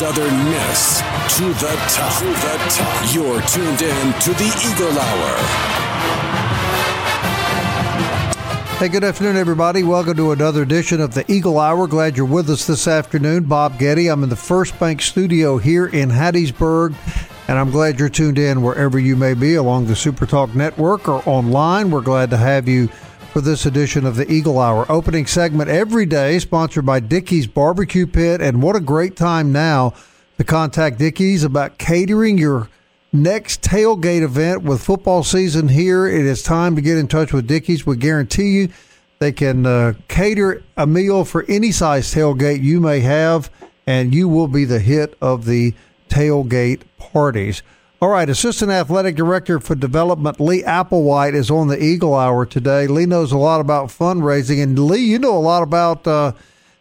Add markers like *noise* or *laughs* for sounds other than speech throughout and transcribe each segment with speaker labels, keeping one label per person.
Speaker 1: Southern Miss to the top. To the top. You're tuned in to the Eagle Hour.
Speaker 2: Hey, good afternoon, everybody. Welcome to another edition of the Eagle Hour. Glad you're with us this afternoon. Bob Getty. I'm in the First Bank studio here in Hattiesburg, and I'm glad you're tuned in wherever you may be along the Super Talk Network or online. We're glad to have you for this edition of the Eagle Hour. Opening segment every day, sponsored by Dickey's Barbecue Pit. And what a great time now to contact Dickey's about catering your next tailgate event with football season here. It is time to get in touch with Dickey's. We guarantee you they can uh, cater a meal for any size tailgate you may have, and you will be the hit of the tailgate parties. All right, Assistant Athletic Director for Development Lee Applewhite is on the Eagle Hour today. Lee knows a lot about fundraising, and Lee, you know a lot about uh,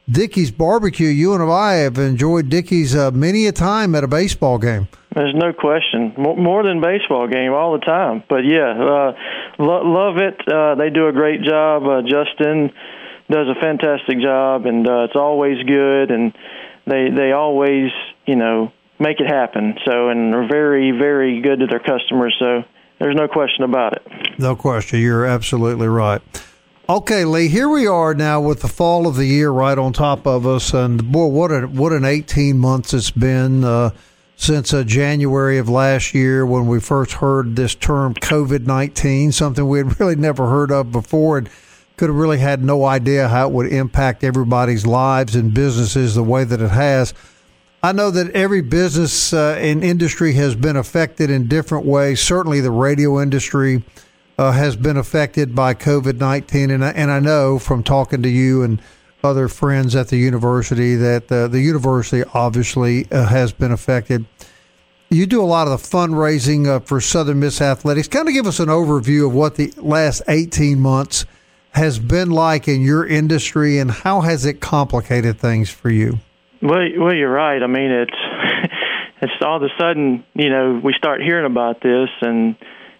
Speaker 2: Dickey's barbecue. You and I have enjoyed Dickey's uh, many a time at a baseball game.
Speaker 3: There's no question. More, more than baseball game all the time. But yeah, uh, lo- love it. Uh, they do a great job. Uh, Justin does a fantastic job, and uh, it's always good. And they they always you know make it happen. So and they're very very good to their customers. So there's no question about it.
Speaker 2: No question. You're absolutely right. Okay, Lee. Here we are now with the fall of the year right on top of us, and boy, what a what an 18 months it's been. Uh, since uh, January of last year when we first heard this term COVID 19, something we had *laughs* really never heard of before and could have really had no idea how it would impact everybody's lives and businesses the way that it has. I know that every business uh, and industry has been affected in different ways. Certainly, the radio industry uh, has been affected by COVID 19. And, I, and I know from talking to you and other friends at the university that uh, the university obviously uh, has been affected. You do a lot of the fundraising uh, for Southern Miss Athletics. Kind of give us an overview of what the last 18 months has been like in your industry and how has it complicated things for you?
Speaker 3: Well, well, you're right. I mean, it's *laughs* it's all of a sudden, you know, we start hearing about this, and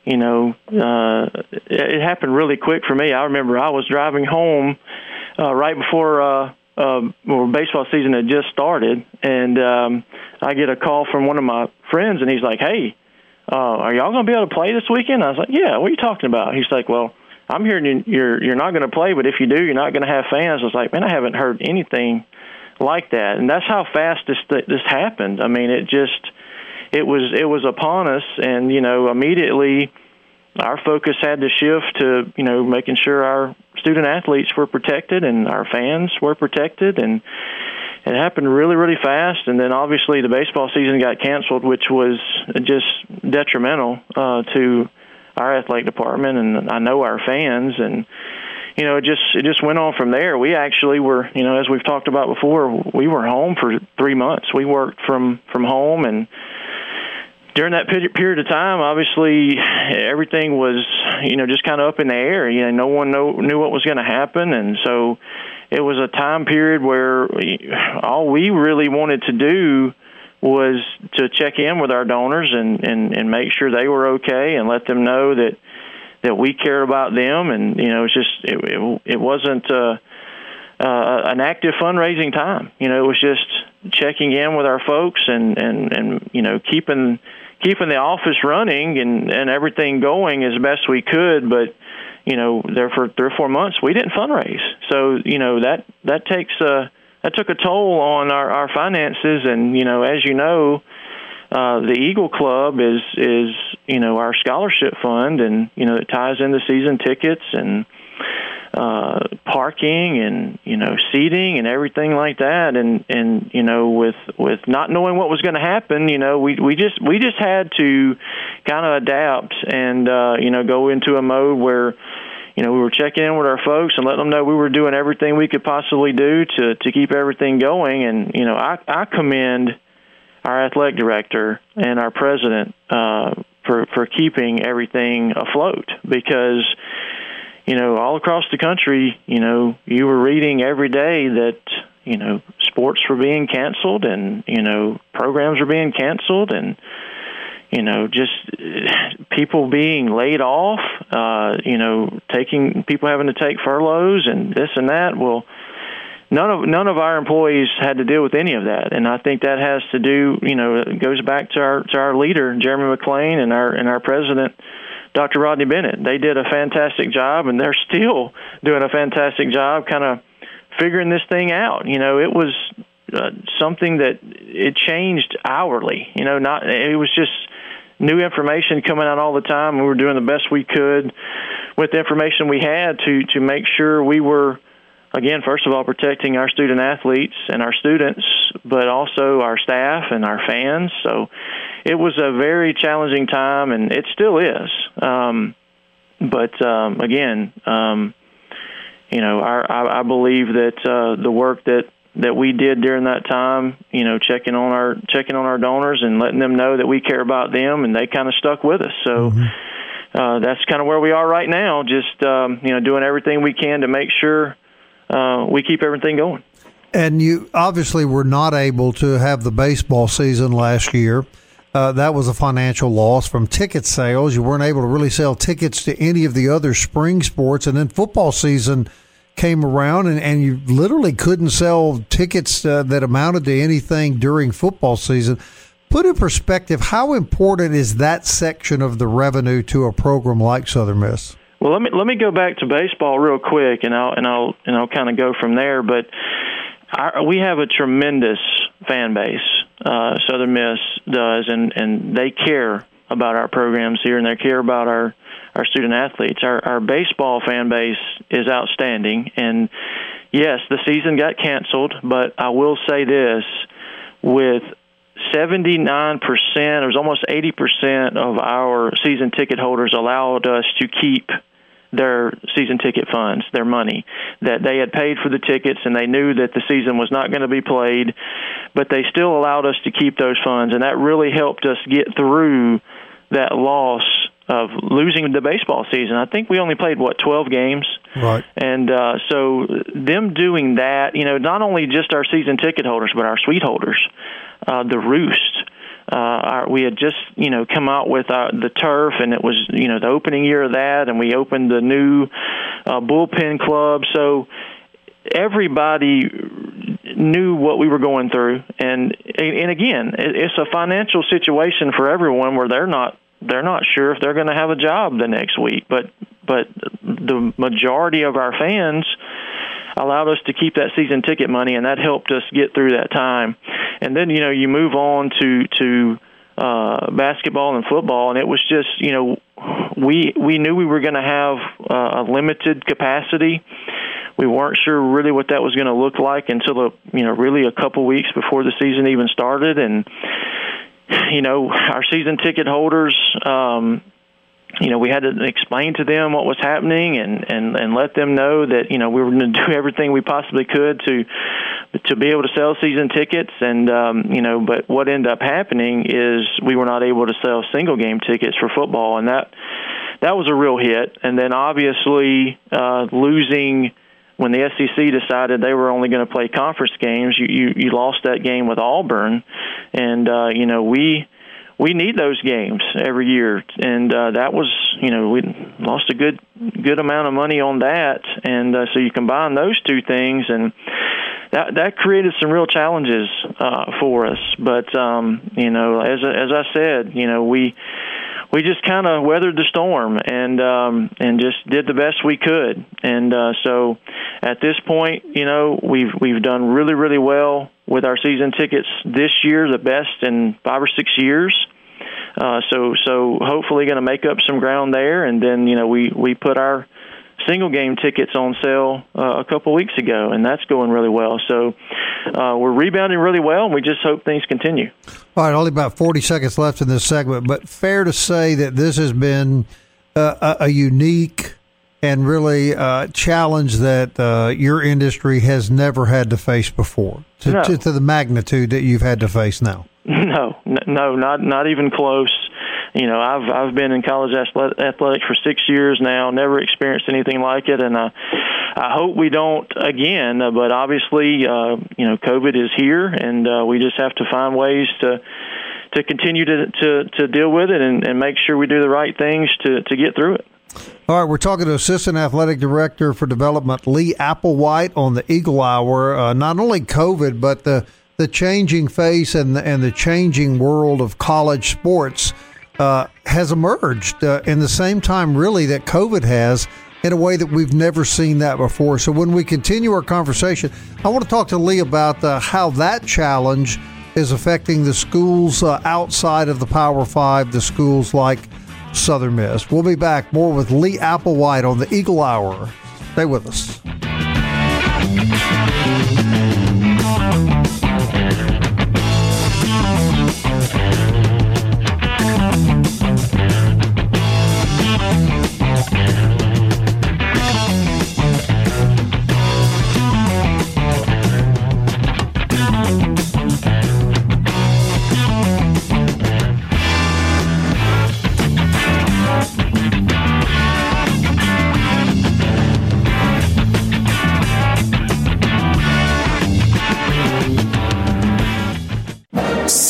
Speaker 3: you know, uh, it, happened really quick for me. I remember I was driving home uh, right before uh, uh, well, baseball season had just started, and um, I get a call from one of my friends, and he's like, "Hey, uh, are y'all going to be able to play this weekend?" I was like, "Yeah." What are you talking about? He's like, "Well." I'm hearing you're you're not going to play, but if you do, you're not going to have fans. I was like, man, I haven't heard anything like that, and that's how fast this this happened. I mean, it just it was it was upon us, and you know, immediately our focus had to shift to you know making sure our student athletes were protected and our fans were protected, and it happened really really fast. And then obviously the baseball season got canceled, which was just detrimental uh, to our athletic department, and I know our fans and you know, it just it just went on from there. We actually were, you know, as we've talked about before, we were home for three months. We worked from from home, and during that period of time, obviously everything was, you know, just kind of up in the air. You know, no one know, knew what was going to happen, and so it was a time period where all we really wanted to do was to check in with our donors and and and make sure they were okay and let them know that that we care about them, and you know, it's just it it, it wasn't uh, uh, an active fundraising time. You know, it was just checking in with our folks and and and you know keeping keeping the office running and and everything going as best we could, but you know, there for three or four months we didn't fundraise. So you know that that takes uh that took a toll on our our finances, and you know, as you know, uh, the Eagle Club is is you know our scholarship fund, and you know it ties into season tickets and uh, parking and you know seating and everything like that. And and you know with with not knowing what was going to happen, you know we we just we just had to kind of adapt and uh, you know go into a mode where you know, we were checking in with our folks and letting them know we were doing everything we could possibly do to to keep everything going. And you know, I I commend our athletic director and our president uh, for for keeping everything afloat because you know all across the country, you know, you were reading every day that you know sports were being canceled and you know programs were being canceled and you know just *sighs* people being laid off uh you know taking people having to take furloughs and this and that. Well none of none of our employees had to deal with any of that. And i think that has to do you know it goes back to our to our leader jeremy McClain and our and our president dr rodney bennett. They did a fantastic job and they're still doing a fantastic job kind of figuring this thing out. You know it was uh, something that it changed hourly you know not it was just new information coming out all the time we were doing the best we could with the information we had to to make sure we were again, first of all, protecting our student athletes and our students, but also our staff and our fans. So it was a very challenging time, and it still is. Um, but um, again, um, you know, our, I, I believe that uh, the work that that we did during that time, you know, checking on our checking on our donors and letting them know that we care about them, and they kind of stuck with us. So. Mm-hmm. Uh, that's kind of where we are right now. Just um, you know, doing everything we can to make sure uh, we keep everything going.
Speaker 2: And you obviously were not able to have the baseball season last year. Uh, that was a financial loss from ticket sales. You weren't able to really sell tickets to any of the other spring sports. And then football season came around, and, and you literally couldn't sell tickets uh, that amounted to anything during football season. Put in perspective, how important is that section of the revenue to a program like Southern Miss?
Speaker 3: Well, let me let me go back to baseball real quick, and I'll and I'll and I'll kind of go from there. But our, we have a tremendous fan base. Uh, Southern Miss does, and and they care about our programs here, and they care about our our student athletes. Our our baseball fan base is outstanding, and yes, the season got canceled, but I will say this: with 79%, it was almost 80% of our season ticket holders allowed us to keep their season ticket funds, their money, that they had paid for the tickets and they knew that the season was not going to be played, but they still allowed us to keep those funds. And that really helped us get through that loss of losing the baseball season. I think we only played what 12 games.
Speaker 2: Right.
Speaker 3: And uh so them doing that, you know, not only just our season ticket holders but our suite holders, uh the roost uh, our, we had just you know come out with our, the turf, and it was you know the opening year of that, and we opened the new uh, bullpen club. So everybody knew what we were going through, and and again, it's a financial situation for everyone where they're not they're not sure if they're going to have a job the next week, but but the majority of our fans allowed us to keep that season ticket money, and that helped us get through that time. And then you know you move on to to uh, basketball and football, and it was just you know we we knew we were going to have uh, a limited capacity. We weren't sure really what that was going to look like until a, you know really a couple weeks before the season even started, and you know our season ticket holders. Um, you know, we had to explain to them what was happening and and and let them know that you know we were going *laughs* to do everything we possibly could to to be able to sell season tickets. And um you know but what ended up happening is we were not able to sell single game tickets for football. And that that was a real hit. And then obviously uh losing when the SEC decided they were only going to play conference games you you you lost that game with Auburn. And uh you know we we need those games every year, and uh, that was you know we lost a good good amount of money on that, and uh, so you combine those two things, and that that created some real challenges uh, for us. But um, you know, as as I said, you know we we just kind of weathered the storm and um, and just did the best we could. And uh, so at this point, you know, we've we've done really really well with our season tickets this year, the best in five or six years. Uh, so so hopefully going to make up some ground there, and then you know we we put our single game tickets on sale uh, a couple weeks ago, and that's going really well. So uh, we're rebounding really well, and we just hope things continue.
Speaker 2: All right, only about 40 seconds left in this segment, but fair to say that this has been uh, a, a unique and really uh, challenge that uh, your industry has never had to face before to,
Speaker 3: No.
Speaker 2: to, to the magnitude that you've had to face now. *laughs*
Speaker 3: No, no, not not even close. You know, I've I've been in college athletics for six years now. Never experienced anything like it, and I I hope we don't again. Uh, but obviously, uh, you know, COVID is here, and uh, we just have to find ways to to continue to to, to deal with it and, and make sure we do the right things to to get through it.
Speaker 2: All right, we're talking to Assistant Athletic Director for Development Lee Applewhite on the Eagle Hour. Uh, not only COVID, but the the changing face and the, and the changing world of college sports uh, has emerged uh, in the same time, really, that COVID has. In a way that we've never seen that before. So, when we continue our conversation, I want to talk to Lee about uh, how that challenge is affecting the schools uh, outside of the Power Five, the schools like Southern Miss. We'll be back more with Lee Applewhite on the Eagle Hour. Stay with us.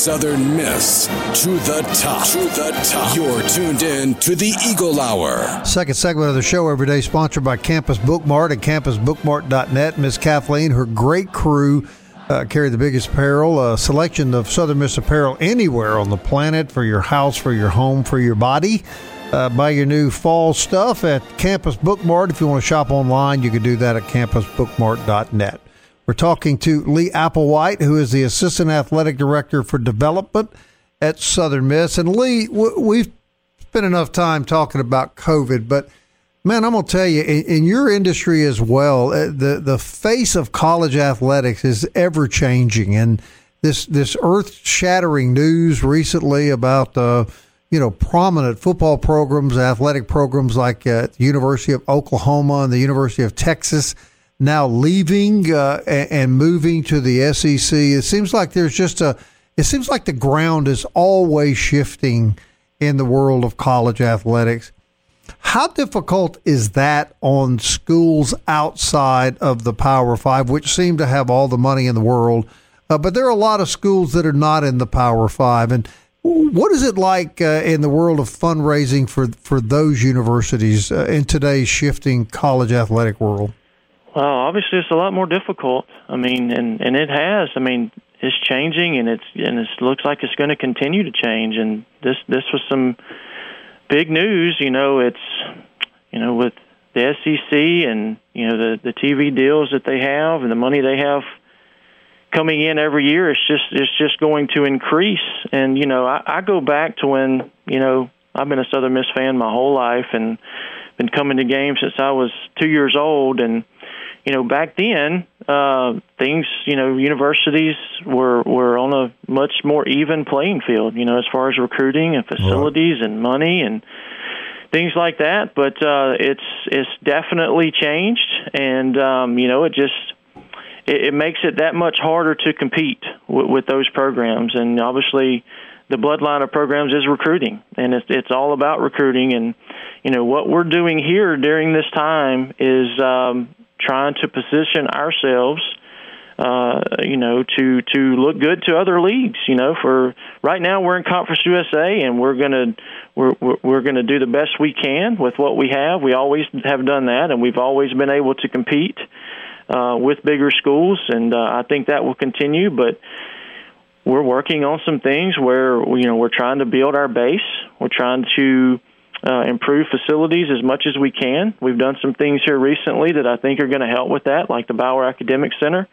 Speaker 1: Southern Miss to the top. To the top. You're tuned in to the Eagle Hour.
Speaker 2: Second segment of the show every day, sponsored by Campus Bookmart and campusbookmart.net. Miss Kathleen, her great crew uh, carry the biggest apparel, a selection of Southern Miss apparel anywhere on the planet for your house, for your home, for your body. Uh, buy your new fall stuff at Campus Bookmart. If you want to shop online, you can do that at campusbookmart.net. We're talking to Lee Applewhite, who is the Assistant Athletic Director for Development at Southern Miss. And Lee, we've spent enough time talking about COVID, but man, I'm going to tell you, in, your industry as well, uh, the the face of college athletics is ever changing, and this this earth shattering news recently about uh, you know prominent football programs, athletic programs like uh, the University of Oklahoma and the University of Texas now leaving uh, and, moving to the SEC. It seems like there's just a. It seems like the ground is always shifting in the world of college athletics. How difficult is that on schools outside of the Power Five, which seem to have all the money in the world? Uh, but there are a lot of schools that are not in the Power Five. And what is it like uh, in the world of fundraising for, for those universities uh, in today's shifting college athletic world?
Speaker 3: Well, obviously, it's a lot more difficult. I mean, and and it has. I mean, it's changing, and it's and it looks like it's going to continue to change. And this this was some big news. You know, it's you know with the SEC and you know the the TV deals that they have and the money they have coming in every year. It's just it's just going to increase. And you know, I, I go back to when you know I've been a Southern Miss fan my whole life and been coming to games since I was two years old and you know, back then, uh, things, you know, universities were were on a much more even playing field, you know, as far as recruiting and facilities and money and things like that. But uh, it's it's definitely changed, and um, you know, it just it, it makes it that much harder to compete with, with those programs. And obviously, the bloodline of programs is recruiting, and it's it's all about recruiting. And you know, what we're doing here during this time is um, trying to position ourselves uh, you know, to to look good to other leagues. You know, for right now we're in Conference USA, and we're gonna we're we're, gonna do the best we can with what we have. We always have done that, and we've always been able to compete uh, with bigger schools, and uh, I think that will continue. But we're working on some things where you know we're trying to build our base. We're trying to uh, improve facilities as much as we can. We've done some things here recently that I think are going to help with that, like the Bauer Academic Center.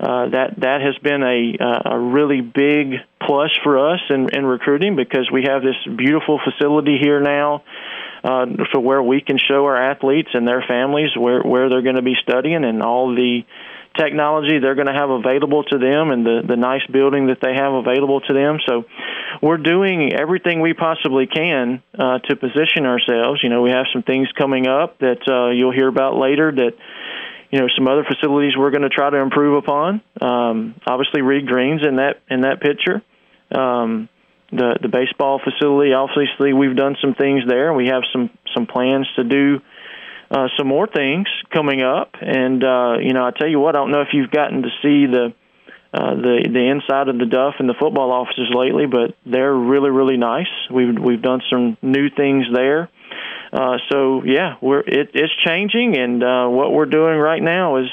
Speaker 3: Uh, that that has been a a really big plus for us in, in recruiting because we have this beautiful facility here now uh, for where we can show our athletes and their families where where they're going to be studying and all the technology they're going to have available to them and the the nice building that they have available to them. So we're doing everything we possibly can uh, to position ourselves. You know, we have some things coming up that uh, you'll hear about later that you know some other facilities we're going to try to improve upon. Um, obviously, Reed Green's in that in that picture. Um, the the baseball facility, obviously, we've done some things there. We have some some plans to do uh, some more things coming up. And uh, you know, I tell you what, I don't know if you've gotten to see the uh, the the inside of the Duff and the football offices lately, but they're really really nice. We've we've done some new things there. Uh, so yeah, we're it, it's changing, and uh, what we're doing right now is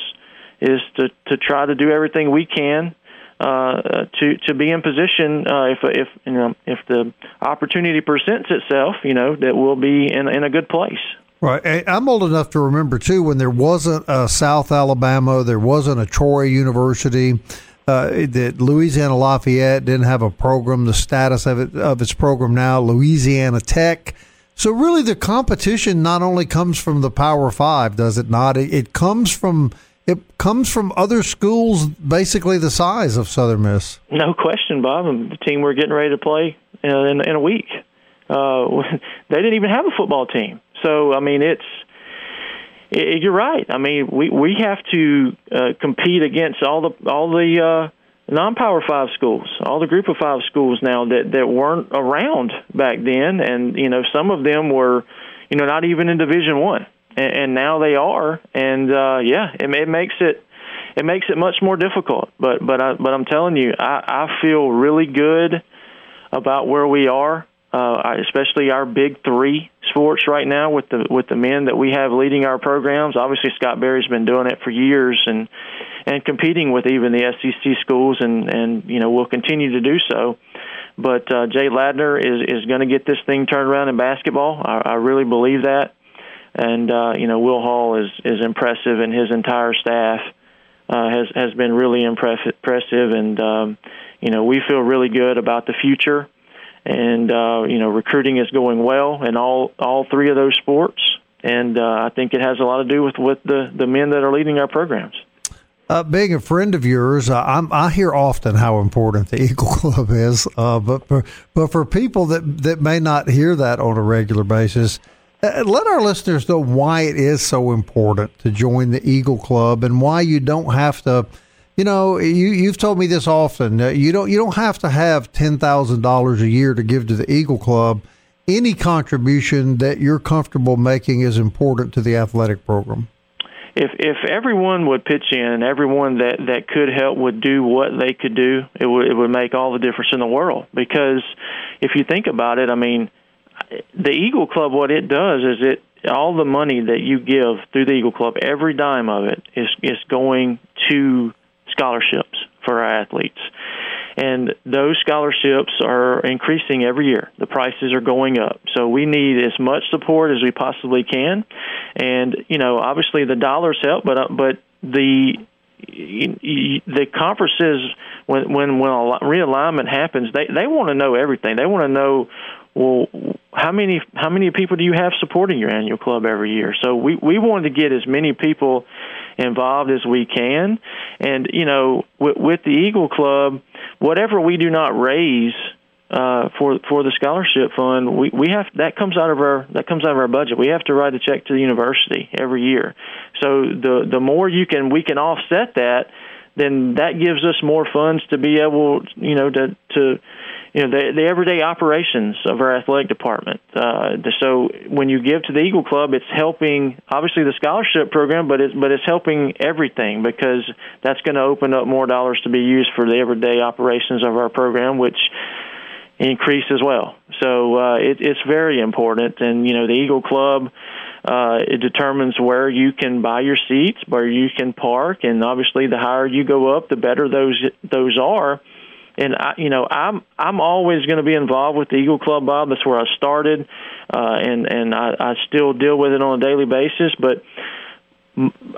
Speaker 3: is to to try to do everything we can uh, to to be in position uh, if if you know if the opportunity presents itself, you know that we'll be in in a good place.
Speaker 2: Right. I'm old enough to remember, too, when there wasn't a South Alabama, there wasn't a Troy University, uh, that Louisiana Lafayette didn't have a program, the status of it of its program now, Louisiana Tech. So really, the competition not only comes from the Power Five, does it not? It, it comes from it comes from other schools, basically the size of Southern Miss.
Speaker 3: No question, Bob. The team we're getting ready to play in, in, in a week. Uh, *laughs* they didn't even have a football team. So I mean, it's it, you're right. I mean, we we have to uh, compete against all the all the uh, non-power five schools, all the group of five schools now that that weren't around back then, and you know some of them were, you know, not even in Division One, and, and now they are, and uh, yeah, it, it makes it it makes it much more difficult. But but I, but I'm telling you, I, I feel really good about where we are uh, especially our big three sports right now with the with the men that we have leading our programs. Obviously, Scott Berry's been doing it for years and and competing with even the SEC schools, and and you know will continue to do so. But uh, Jay Ladner is is going to get this thing turned around in basketball. I, I really believe that, and uh, you know Will Hall is is impressive, and his entire staff uh, has has been really impressive, and um, you know we feel really good about the future and uh, you know recruiting is going well in all all three of those sports, and uh, I think it has a lot to do with with the the men that are leading our programs.
Speaker 2: Uh, being a friend of yours, uh, i hear often how important the *laughs* Eagle Club is, uh, but for, but for people that that may not hear that on a regular basis, uh, let our listeners know why it is so important to join the Eagle Club and why you don't have to you know, you you've told me this often. Uh, you don't you don't have to have ten thousand dollars a year to give to the Eagle Club. Any contribution that you're comfortable making is important to the athletic program.
Speaker 3: If if everyone would pitch in, everyone that that could help would do what they could do, it would it would make all the difference in the world. Because if you think about it, I mean, the Eagle Club, what it does is it all the money that you give through the Eagle Club, every dime of it is is going to scholarships for our athletes. And those scholarships are increasing every year. The prices are going up. So we need as much support as we possibly can. And, you know, obviously the dollars help, but, uh, but the, the conferences when when when realignment happens they they want to know everything they want to know well how many how many people do you have supporting your annual club every year so we we wanted to get as many people involved as we can. And you know, with, with the Eagle Club, whatever we do not raise uh, for for the scholarship fund, we we have that comes out of our that comes out of our budget. We have to write a check to the university every year. So the the more you can we can offset that, then that gives us more funds to be able you know to to you know the, the everyday operations of our athletic department. Uh, so when you give to the Eagle Club, it's helping obviously the scholarship program, but it's but it's helping everything because that's going to open up more dollars to be used for the everyday operations of our program, which increase as well. So uh, it, it's very important, and you know the Eagle Club. Uh, it determines where you can buy your seats, where you can park, and obviously the higher you go up, the better those those are and I, you know, I'm I'm always going to be involved with the Eagle Club, Bob. That's where I started, uh, and and I, I still deal with it on a daily basis. But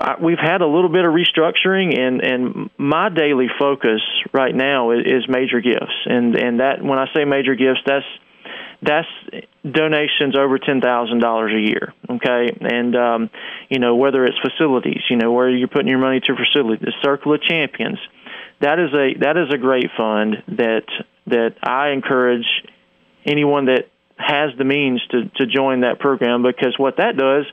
Speaker 3: I, we've had a little bit of restructuring, and and my daily focus right now is, is major gifts, and and that when I say major gifts, that's that's donations over ten thousand dollars a year. Okay, and um, you know whether it's facilities, you know where you're putting your money to facilities, the Circle of Champions. That is a that is a great fund that that I encourage anyone that has the means to to join that program because what that does,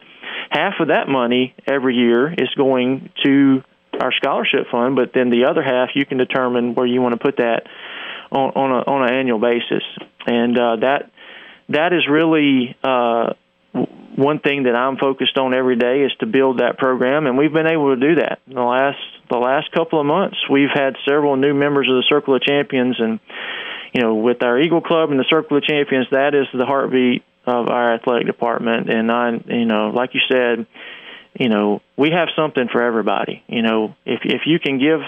Speaker 3: half of that money every year is going to our scholarship fund, but then the other half you can determine where you want to put that on on, a, on an annual basis, and uh, that that is really uh, one thing that I'm focused on every day is to build that program, and we've been able to do that. In the last the last couple of months, we've had several new members of the Circle of Champions, and you know, with our Eagle Club and the Circle of Champions, that is the heartbeat of our athletic department. And I, you know, like you said, you know, we have something for everybody. You know, if if you can give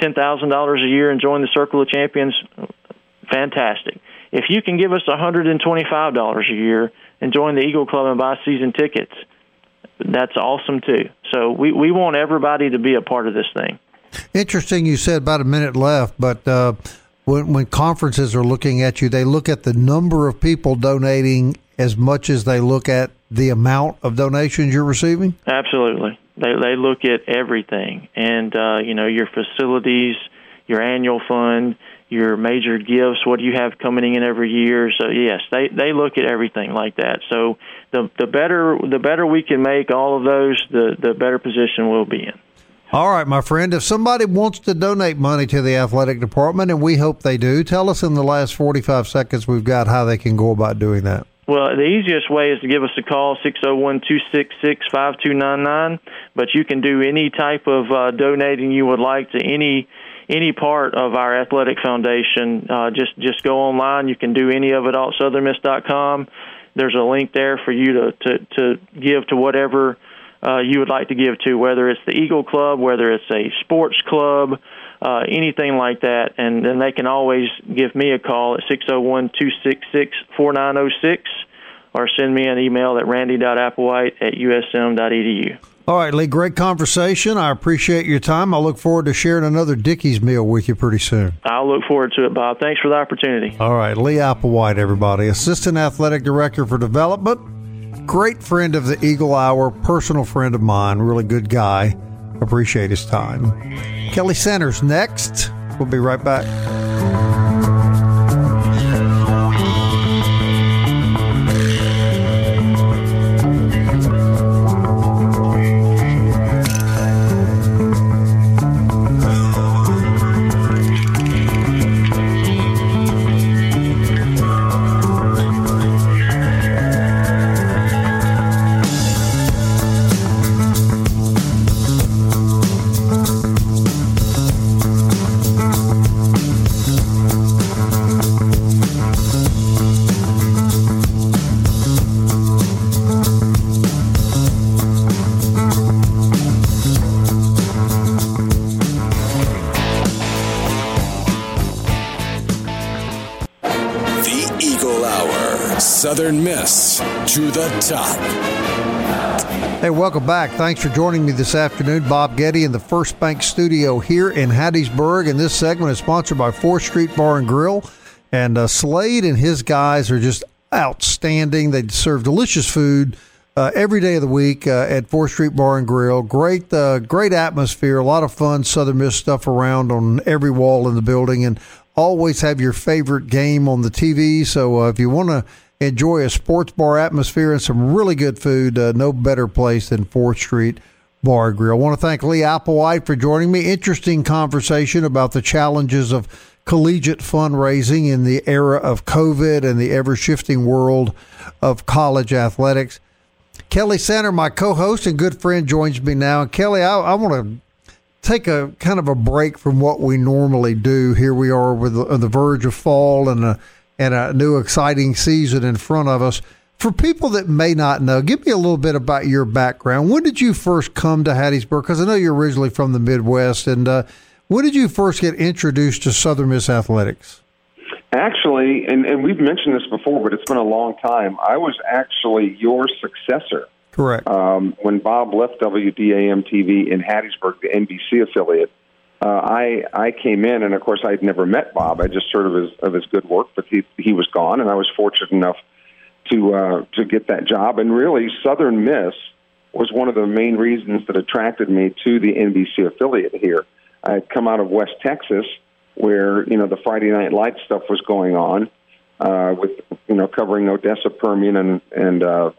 Speaker 3: ten thousand dollars a year and join the Circle of Champions, fantastic. If you can give us one hundred and twenty-five dollars a year and join the Eagle Club and buy season tickets, that's awesome too. So we we want everybody to be a part of this thing.
Speaker 2: Interesting, you said about a minute left, but uh, when when conferences are looking at you, they look at the number of people donating as much as they look at the amount of donations you're receiving.
Speaker 3: Absolutely, they they look at everything, and uh, you know your facilities, your annual fund your major gifts, what do you have coming in every year. So yes, they they look at everything like that. So the the better the better we can make all of those, the the better position we'll be in.
Speaker 2: All right, my friend. If somebody wants to donate money to the athletic department, and we hope they do, tell us in the last 45 seconds we've got how they can go about doing that.
Speaker 3: Well, the easiest way is to give us a call, 601-266-5299, but you can do any type of uh, donating you would like to any any part of our athletic foundation, uh, just just go online. You can do any of it all at southernmiss.com. There's a link there for you to to, to give to whatever uh, you would like to give to, whether it's the Eagle Club, whether it's a sports club, uh, anything like that. And then they can always give me a call at six zero one two six six four nine zero six, or send me an email at randy.applewhite at usm.edu.
Speaker 2: All right, Lee, great conversation. I appreciate your time. I look forward to sharing another Dickey's meal with you pretty soon.
Speaker 3: I'll look forward to it, Bob. Thanks for the opportunity.
Speaker 2: All right, Lee Applewhite, everybody, Assistant Athletic Director for Development, great friend of the Eagle Hour, personal friend of mine, really good guy. Appreciate his time. Kelly Centers next. We'll be right back.
Speaker 1: To the top.
Speaker 2: Hey, welcome back. Thanks for joining me this afternoon. Bob Getty in the First Bank studio here in Hattiesburg. And this segment is sponsored by 4th Street Bar and Grill. And uh, Slade and his guys are just outstanding. They serve delicious food. Uh, every day of the week uh, at 4th Street Bar and Grill. Great, uh, great atmosphere. A lot of fun Southern Miss stuff around on every wall in the building, and always have your favorite game on the TV. So uh, if you want to enjoy a sports bar atmosphere and some really good food. Uh, no better place than 4th Street Bar Grill. I want to thank Lee Applewhite for joining me. Interesting conversation about the challenges of collegiate fundraising in the era of COVID and the ever shifting world of college athletics. Kelly Center, my co host and good friend, joins me now. And Kelly, I, I want to take a kind of a break from what we normally do. Here we are with the, on the verge of fall and a and a new exciting season in front of us. For people that may not know, give me a little bit about your background. When did you first come to Hattiesburg? Because I know you're originally from the Midwest, and uh, when did you first get introduced to Southern Miss athletics?
Speaker 4: Actually, and, and we've mentioned this before, but it's been a long time. I was actually your successor.
Speaker 2: Correct.
Speaker 4: Um, when Bob left WDAM TV in Hattiesburg, the NBC affiliate, uh, I I came in, and of course I'd never met Bob. I just heard of his of his good work, but he he was gone, and I was fortunate enough to uh, to get that job. And really, Southern Miss was one of the main reasons that attracted me to the NBC affiliate here. I had come out of West Texas, where you know the Friday Night Light stuff was going on, uh, with you know covering Odessa Permian and and uh,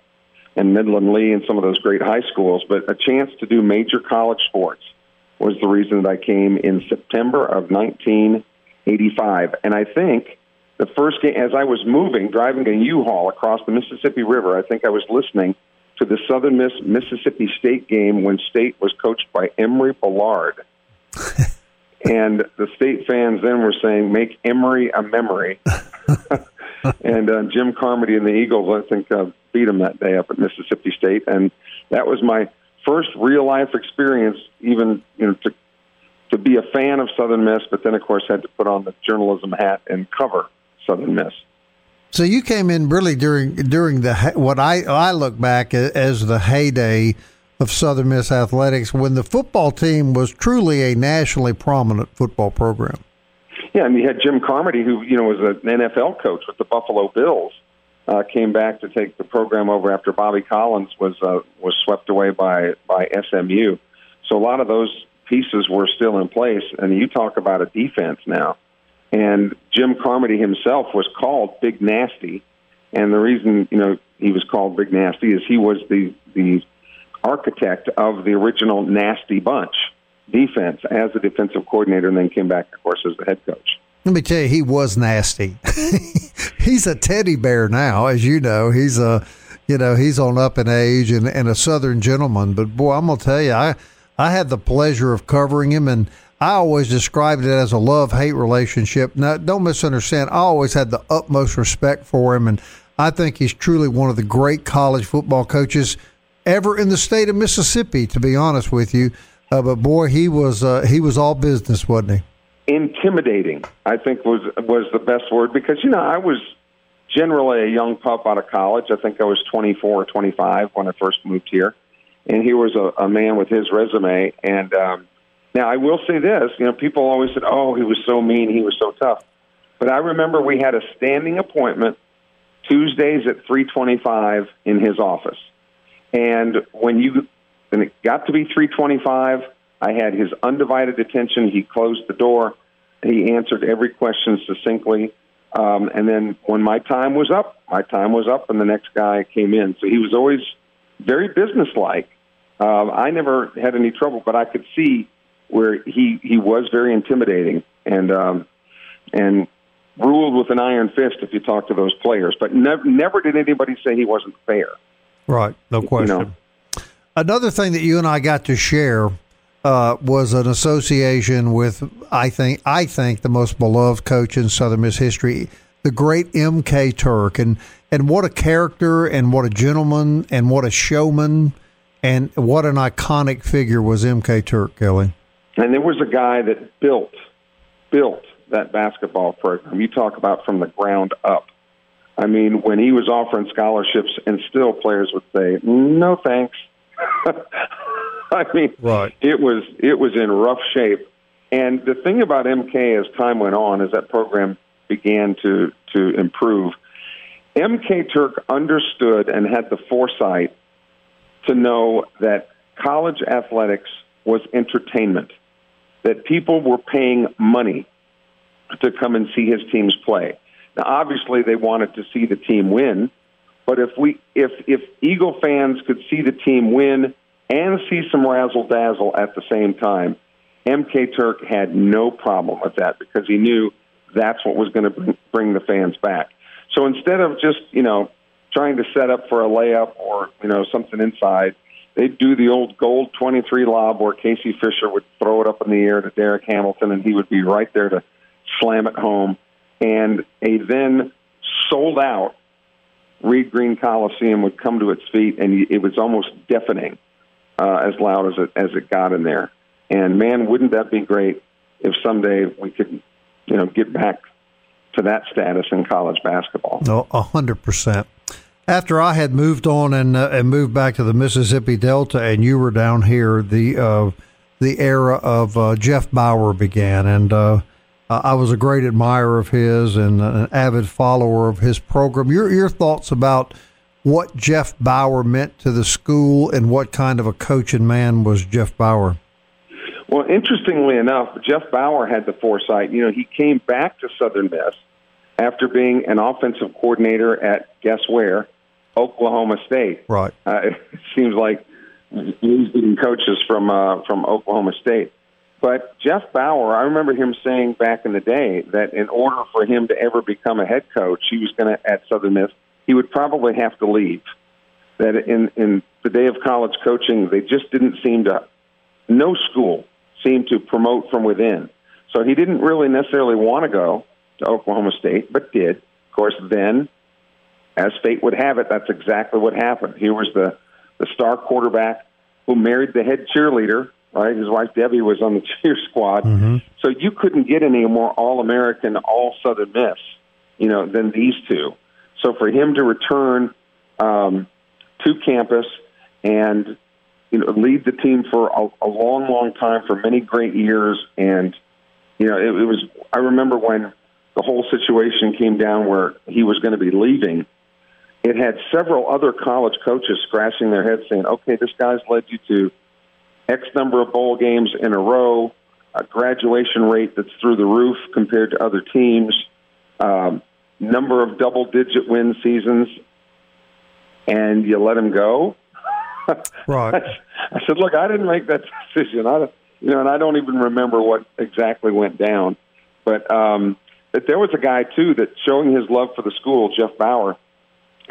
Speaker 4: and Midland Lee and some of those great high schools. But a chance to do major college sports was the reason that I came in September of 1985, and I think the first game, as I was moving, driving a U-Haul across the Mississippi River, I think I was listening to the Southern Miss Mississippi State game when State was coached by Emory Bellard. *laughs* and the State fans then were saying, "Make Emory a memory." *laughs* and uh, Jim Carmody and the Eagles, I think, uh, beat them that day up at Mississippi State, and that was my first real life experience, even you know, to to be a fan of Southern Miss, but then of course had to put on the journalism hat and cover Southern Miss.
Speaker 2: So you came in really during during the what I I look back as the heyday of Southern Miss athletics when the football team was truly a nationally prominent football program.
Speaker 4: Yeah, and you had Jim Carmody, who you know was an NFL coach with the Buffalo Bills, uh, came back to take the program over after Bobby Collins was uh, was swept away by by SMU. So a lot of those pieces were still in place, and you talk about a defense now. And Jim Carmody himself was called Big Nasty, and the reason you know he was called Big Nasty is he was the the architect of the original Nasty Bunch defense as a defensive coordinator, and then came back, of course, as the head coach.
Speaker 2: Let me tell you, he was nasty. *laughs* he's a teddy bear now, as you know. He's a, you know, he's on up in age and, and a Southern gentleman. But boy, I'm gonna tell you, I I had the pleasure of covering him, and I always described it as a love hate relationship. Now, don't misunderstand. I always had the utmost respect for him, and I think he's truly one of the great college football coaches ever in the state of Mississippi. To be honest with you, uh, but boy, he was uh, he was all business, wasn't
Speaker 4: he? Intimidating, I think was was the best word because you know I was generally a young pup out of college. I think I was 24 or 25 when I first moved here, and he was a, a man with his resume and. Um, now, I will say this, you know, people always said, "Oh, he was so mean, he was so tough." But I remember we had a standing appointment Tuesdays at 3:25 in his office. And when you when it got to be 3:25, I had his undivided attention. He closed the door. He answered every question succinctly. Um, and then when my time was up, my time was up, and the next guy came in. So he was always very businesslike. Um, I never had any trouble, but I could see where he he was very intimidating and um, and ruled with an iron fist if you talk to those players. But never never did anybody say he wasn't fair.
Speaker 2: Right, no question. You know? Another thing that you and I got to share uh, was an association with I think I think the most beloved coach in Southern Miss history, the great M.K. Turk, and and what a character and what a gentleman and what a showman and what an iconic figure was M.K. Turk, Kelly.
Speaker 4: And there was a guy that built built that basketball program. You talk about from the ground up. I mean, when he was offering scholarships, and still players would say, "No, thanks." *laughs* *laughs* I mean,
Speaker 2: right.
Speaker 4: it was it was in rough shape. And the thing about MK as time went on, as that program began to to improve, MK Turk understood and had the foresight to know that college athletics was entertainment that people were paying money to come and see his teams play. Now, obviously, they wanted to see the team win, but if we if if Eagle fans could see the team win and see some razzle dazzle at the same time, MK Turk had no problem with that because he knew that's what was going to bring the fans back. So instead of just you know trying to set up for a layup or you know something inside, they'd do the old gold 23 lob where Casey Fisher would throw it up in the air to Derrek Hamilton, and he would be right there to slam it home. And a then sold out Reed Green Coliseum would come to its feet, and it was almost deafening uh, as loud as it as it got in there. And man, wouldn't that be great if someday we could, you know, get back to that status in college basketball?
Speaker 2: No, a hundred percent after I had moved on and uh, and moved back to the Mississippi Delta, and you were down here, the uh, the era of uh, Jeff Bower began, and uh, I was a great admirer of his and an avid follower of his program. Your your thoughts about what Jeff Bower meant to the school and what kind of a coach and man was Jeff Bower?
Speaker 4: Well, interestingly enough, Jeff Bower had the foresight. You know, he came back to Southern Miss after being an offensive coordinator at guess where, Oklahoma State.
Speaker 2: Right.
Speaker 4: Uh, it seems like he's getting coaches from uh, from Oklahoma State. But Jeff Bower, I remember him saying back in the day that in order for him to ever become a head coach, he was going to at Southern Miss, he would probably have to leave. That in in the day of college coaching, they just didn't seem to. No school seemed to promote from within. So he didn't really necessarily want to go to Oklahoma State, but did. Of course, then, as fate would have it, that's exactly what happened. He was the the star quarterback who married the head cheerleader. Right, his wife Debbie was on the *laughs* cheer squad, mm-hmm. so you couldn't get any more All American, All Southern Miss, you know, than these two. So for him to return um, to campus and you know lead the team for a, a long, long time for many great years, and you know it, it was. I remember when the whole situation came down where he was going to be leaving it had several other college coaches scratching their heads saying, okay, this guy's led you to X number of bowl games in a row, a graduation rate that's through the roof compared to other teams, um, number of double digit win seasons, and you let him go. *laughs*
Speaker 2: Right.
Speaker 4: I said, look, I didn't make that *laughs* decision. I, you know, and I don't even remember what exactly went down. But um, but there was a guy too that showing his love for the school, Jeff Bower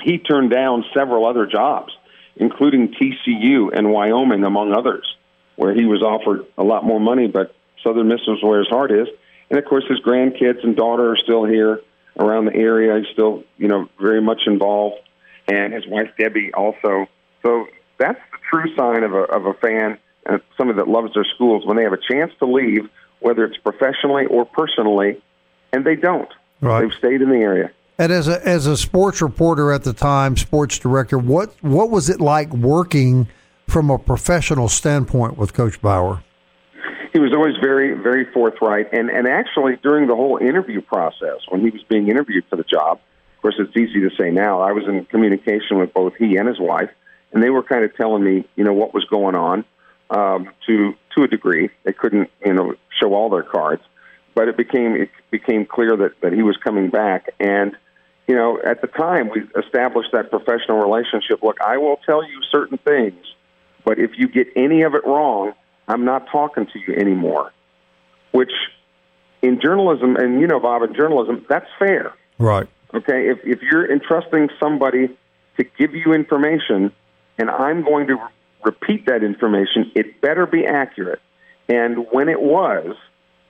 Speaker 4: he turned down several other jobs, including TCU and Wyoming, among others, where he was offered a lot more money, but Southern Miss is where his heart is. And of course, his grandkids and daughter are still here around the area. He's still, you know, very much involved, and his wife Debbie also. So that's the true sign of a of a fan and somebody that loves their schools when they have a chance to leave, whether it's professionally or personally, and they don't.
Speaker 2: Right.
Speaker 4: They've stayed in the area.
Speaker 2: And as a as a sports reporter at the time, sports director, what what was it like working from a professional standpoint with Coach Bower?
Speaker 4: He was always very very forthright, and and actually during the whole interview process, when he was being interviewed for the job, of course it's easy to say now. I was in communication with both he and his wife, and they were kind of telling me, you know, what was going on um, to to a degree. They couldn't, you know, show all their cards, but it became it became clear that that he was coming back and you know, at the time we established that professional relationship. Look, I will tell you certain things, but if you get any of it wrong, I'm not talking to you anymore. Which in journalism, and you know, Bob, in journalism, that's fair.
Speaker 2: Right.
Speaker 4: Okay. If, if you're entrusting somebody to give you information and I'm going to repeat that information, it better be accurate. And when it was,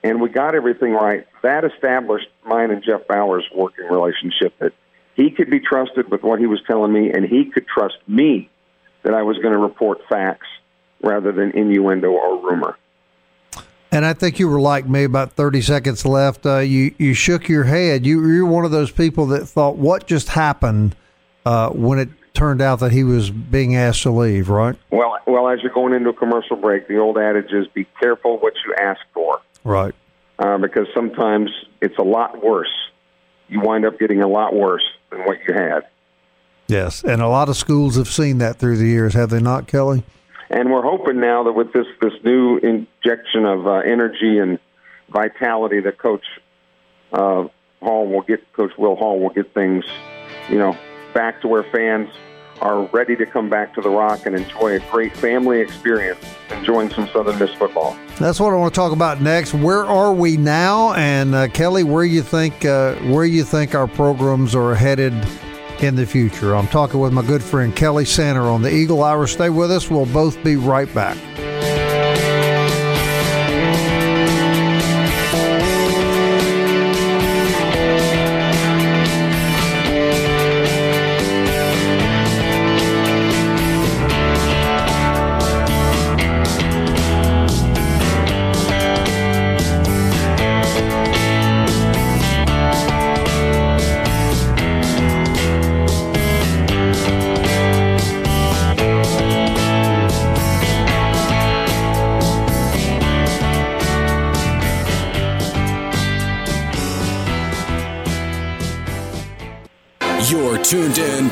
Speaker 4: and we got everything right. That established mine and Jeff Bower's working relationship that he could be trusted with what he was telling me, and he could trust me that I was going to report facts rather than innuendo or rumor.
Speaker 2: And I think you were like me. About thirty seconds left. Uh, you you shook your head. You you're one of those people that thought, "What just happened?" Uh, when it turned out that he was being asked to leave, right?
Speaker 4: Well, well, as you're going into a commercial break, the old adage is, "Be careful what you ask for."
Speaker 2: Right.
Speaker 4: Uh, because sometimes it's a lot worse. You wind up getting a lot worse than what you had.
Speaker 2: Yes, and a lot of schools have seen that through the years, have they not, Kelly?
Speaker 4: And we're hoping now that with this this new injection of uh, energy and vitality, that Coach uh, Hall will get, Coach Will Hall will get things, you know, back to where fans are ready to come back to the Rock and enjoy a great family experience, enjoying some Southern Miss football.
Speaker 2: That's what I want to talk about next. Where are we now, and uh, Kelly, where you think uh, where you think our programs are headed in the future? I'm talking with my good friend Kelly Sander on the Eagle Hour. Stay with us. We'll both be right back.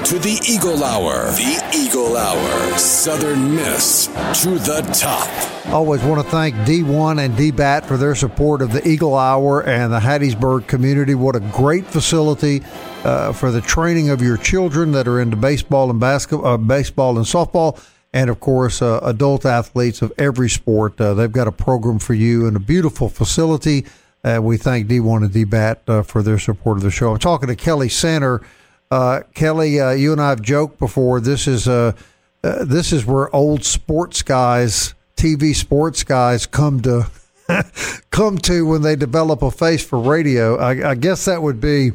Speaker 1: To the Eagle Hour. The Eagle Hour. Southern Miss to the top.
Speaker 2: Always want to thank D1 and DBAT for their support of the Eagle Hour and the Hattiesburg community. What a great facility uh, for the training of your children that are into baseball and basketball, uh, baseball and softball, and of course, uh, adult athletes of every sport. Uh, they've got a program for you and a beautiful facility. Uh, we thank D1 and DBAT uh, for their support of the show. I'm talking to Kelly Center. Uh, Kelly, uh, you and I have joked before. This is uh, this is where old sports guys TV sports guys come to *laughs* come to when they develop a face for radio. I, I, guess that would be,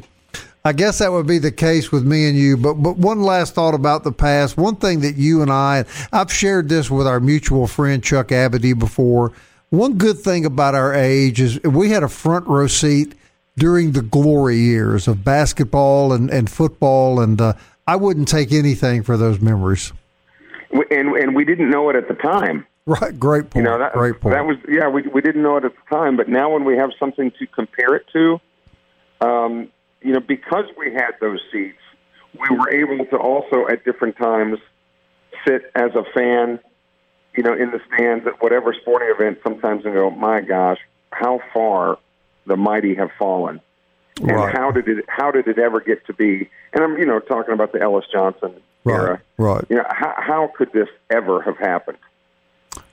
Speaker 2: I guess that would be the case with me and you. But but one last thought about the past. One thing that you and I, I've shared this with our mutual friend Chuck Abady before. One good thing about our age is we had a front row seat during the glory years of basketball and, and football, and uh, I wouldn't take anything for those memories.
Speaker 4: And and we didn't know it at the time.
Speaker 2: Right, great point.
Speaker 4: You know, that,
Speaker 2: great point.
Speaker 4: That was yeah, we we didn't know it at the time, but now when we have something to compare it to, um, you know, because we had those seats, we were able to also at different times sit as a fan, you know, in the stands at whatever sporting event sometimes and go, my gosh, how far the mighty have fallen. And right. how did it how did it ever get to be? And I'm you know talking about the Ellis Johnson
Speaker 2: right.
Speaker 4: era.
Speaker 2: Right.
Speaker 4: You know how how could this ever have happened?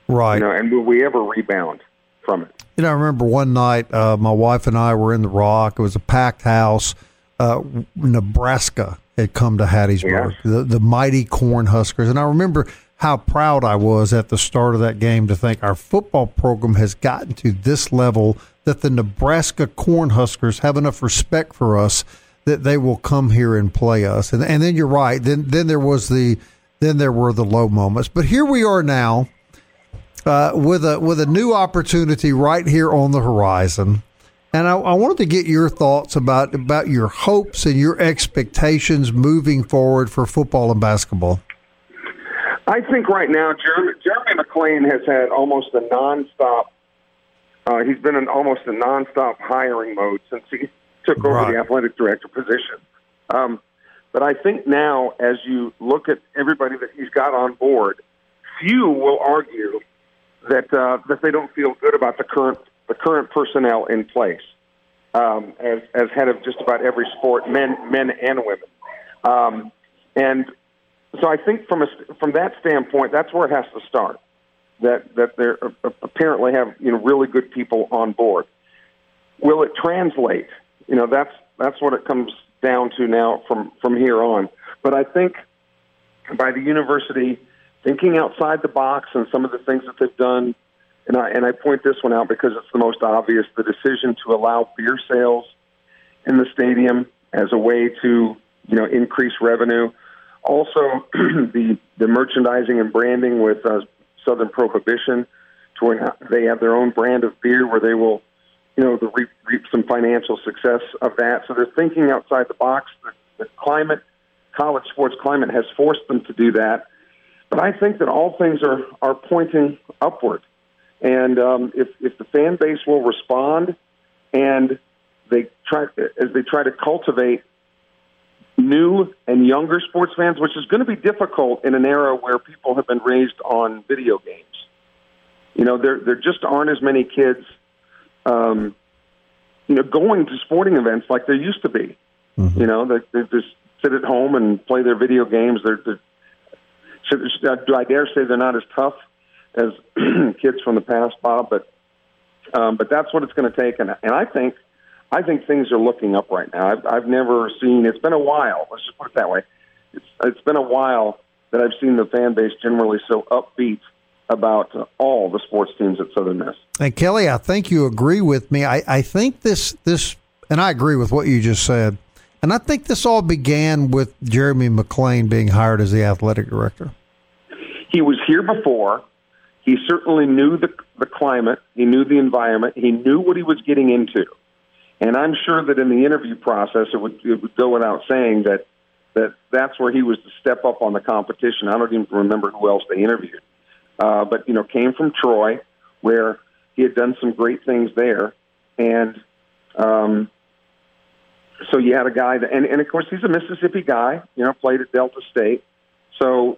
Speaker 2: Right.
Speaker 4: You know, and will we ever rebound from it?
Speaker 2: You know, I remember one night uh, my wife and I were in the Rock. It was a packed house. Uh, Nebraska had come to Hattiesburg, the, the mighty Cornhuskers. And I remember how proud I was at the start of that game to think our football program has gotten to this level that the Nebraska Cornhuskers have enough respect for us that they will come here and play us. And, and then you're right. Then then there was the then there were the low moments. But here we are now uh, with a with a new opportunity right here on the horizon. And I, I, wanted to get your thoughts about about your hopes and your expectations moving forward for football and basketball.
Speaker 4: I think right now, Jeremy, Jeremy McClain has had almost a nonstop. Uh, he's been in almost a nonstop hiring mode since he took over right. the athletic director position. Um, but I think now, as you look at everybody that he's got on board, few will argue that uh, that they don't feel good about the current the current personnel in place um, as as head of just about every sport, men men and women. Um, and so I think from a from that standpoint, that's where it has to start. That that they uh, apparently have you know really good people on board. Will it translate? You know that's that's what it comes down to now from from here on. But I think by the university thinking outside the box and some of the things that they've done. And I, and I point this one out because it's the most obvious the decision to allow beer sales in the stadium as a way to you know increase revenue. Also, *clears throat* the the merchandising and branding with uh, Southern Prohibition, to where they have their own brand of beer where they will, you know, reap, reap some financial success of that. So they're thinking outside the box. The, the climate, college sports climate, has forced them to do that. But I think that all things are, are pointing upward. And um, if, if the fan base will respond and they try, as they try to cultivate new and younger sports fans, which is going to be difficult in an era where people have been raised on video games. You know, there there just aren't as many kids, um, you know, going to sporting events like there used to be. Mm-hmm. You know, they, they just sit at home and play their video games. They're, they're do I dare say they're not as tough as *clears throat* kids from the past, Bob? But um, but that's what it's going to take, and and I think I think things are looking up right now. I've I've never seen. It's been a while. Let's just put it that way. It's it's been a while that I've seen the fan base generally so upbeat about uh, all the sports teams at Southern Miss.
Speaker 2: And Kelly, I think you agree with me. I, I think this this, and I agree with what you just said. And I think this all began with Jeremy McClain being hired as the athletic director.
Speaker 4: He was here before. He certainly knew the, the climate. He knew the environment. He knew what he was getting into. And I'm sure that in the interview process, it would, it would go without saying that, that that's where he was to step up on the competition. I don't even remember who else they interviewed. Uh, but, you know, came from Troy, where he had done some great things there. And um, so you had a guy that, and, and of course he's a Mississippi guy. You know, played at Delta State. So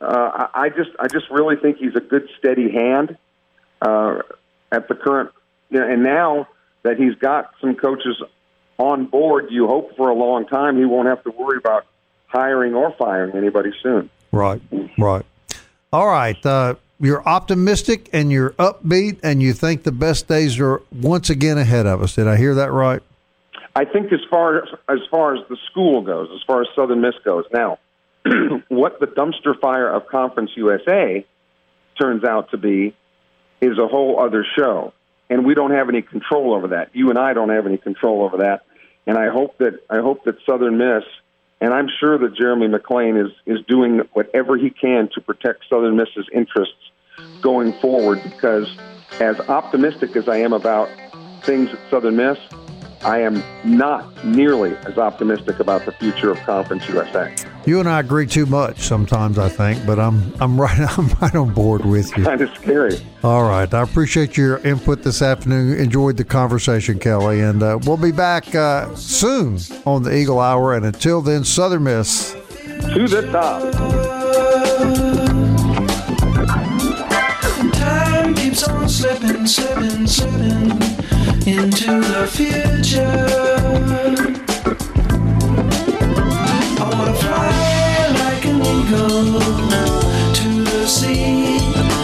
Speaker 4: uh, I just I just really think he's a good steady hand uh, at the current. You know, and now that he's got some coaches on board, you hope for a long time he won't have to worry about hiring or firing anybody soon.
Speaker 2: Right, right. All right. Uh, you're optimistic and you're upbeat, and you think the best days are once again ahead of us. Did I hear that right?
Speaker 4: I think as far as, as far as the school goes, as far as Southern Miss goes, now *clears throat* what the dumpster fire of Conference USA turns out to be is a whole other show, and we don't have any control over that. You and I don't have any control over that, and I hope that I hope that Southern Miss and I'm sure that Jeremy McClain is is doing whatever he can to protect Southern Miss's interests going forward. Because as optimistic as I am about things at Southern Miss, I am not nearly as optimistic about the future of Conference USA.
Speaker 2: You and I agree too much sometimes, I think, but I'm I'm right *laughs* I'm right on board with you.
Speaker 4: Kind of scary.
Speaker 2: All right, I appreciate your input this afternoon. Enjoyed the conversation, Kelly, and uh, we'll be back uh, soon on the Eagle Hour. And until then, Southern Miss
Speaker 4: to the top.
Speaker 5: Time keeps on slipping, slipping, slipping into the future. I wanna fly like an eagle to the sea.